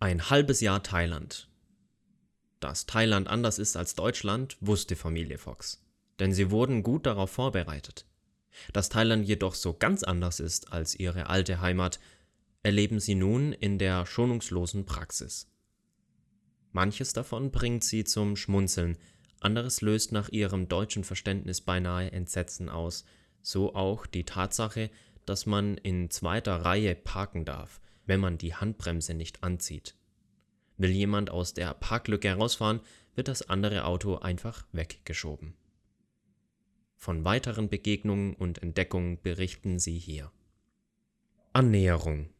Ein halbes Jahr Thailand. Dass Thailand anders ist als Deutschland, wusste Familie Fox, denn sie wurden gut darauf vorbereitet. Dass Thailand jedoch so ganz anders ist als ihre alte Heimat, erleben sie nun in der schonungslosen Praxis. Manches davon bringt sie zum Schmunzeln, anderes löst nach ihrem deutschen Verständnis beinahe Entsetzen aus, so auch die Tatsache, dass man in zweiter Reihe parken darf, wenn man die Handbremse nicht anzieht. Will jemand aus der Parklücke herausfahren, wird das andere Auto einfach weggeschoben. Von weiteren Begegnungen und Entdeckungen berichten sie hier. Annäherung.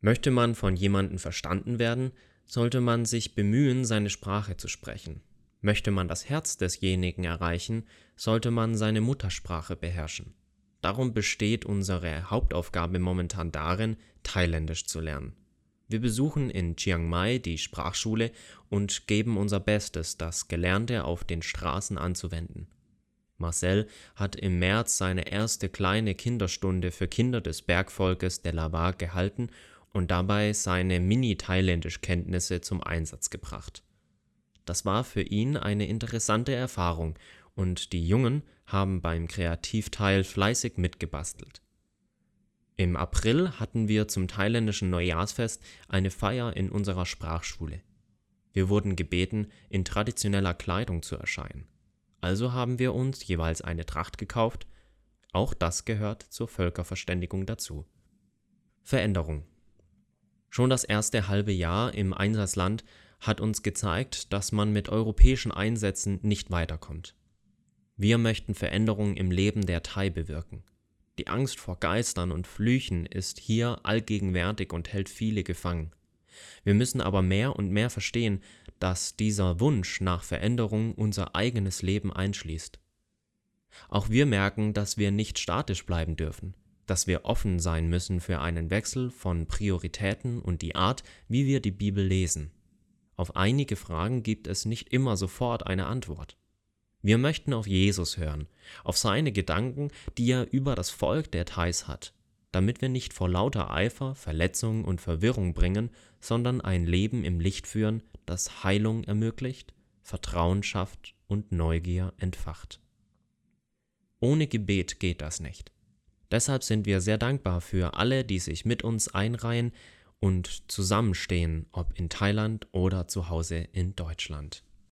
Möchte man von jemandem verstanden werden, sollte man sich bemühen, seine Sprache zu sprechen. Möchte man das Herz desjenigen erreichen, sollte man seine Muttersprache beherrschen. Darum besteht unsere Hauptaufgabe momentan darin, Thailändisch zu lernen. Wir besuchen in Chiang Mai die Sprachschule und geben unser Bestes, das Gelernte auf den Straßen anzuwenden. Marcel hat im März seine erste kleine Kinderstunde für Kinder des Bergvolkes Delaware gehalten und dabei seine Mini-Thailändisch-Kenntnisse zum Einsatz gebracht. Das war für ihn eine interessante Erfahrung und die Jungen haben beim Kreativteil fleißig mitgebastelt. Im April hatten wir zum thailändischen Neujahrsfest eine Feier in unserer Sprachschule. Wir wurden gebeten, in traditioneller Kleidung zu erscheinen. Also haben wir uns jeweils eine Tracht gekauft. Auch das gehört zur Völkerverständigung dazu. Veränderung. Schon das erste halbe Jahr im Einsatzland hat uns gezeigt, dass man mit europäischen Einsätzen nicht weiterkommt. Wir möchten Veränderungen im Leben der Thai bewirken. Die Angst vor Geistern und Flüchen ist hier allgegenwärtig und hält viele gefangen. Wir müssen aber mehr und mehr verstehen, dass dieser Wunsch nach Veränderung unser eigenes Leben einschließt. Auch wir merken, dass wir nicht statisch bleiben dürfen, dass wir offen sein müssen für einen Wechsel von Prioritäten und die Art, wie wir die Bibel lesen. Auf einige Fragen gibt es nicht immer sofort eine Antwort. Wir möchten auf Jesus hören, auf seine Gedanken, die er über das Volk der Thais hat, damit wir nicht vor lauter Eifer Verletzungen und Verwirrung bringen, sondern ein Leben im Licht führen, das Heilung ermöglicht, Vertrauen schafft und Neugier entfacht. Ohne Gebet geht das nicht. Deshalb sind wir sehr dankbar für alle, die sich mit uns einreihen und zusammenstehen, ob in Thailand oder zu Hause in Deutschland.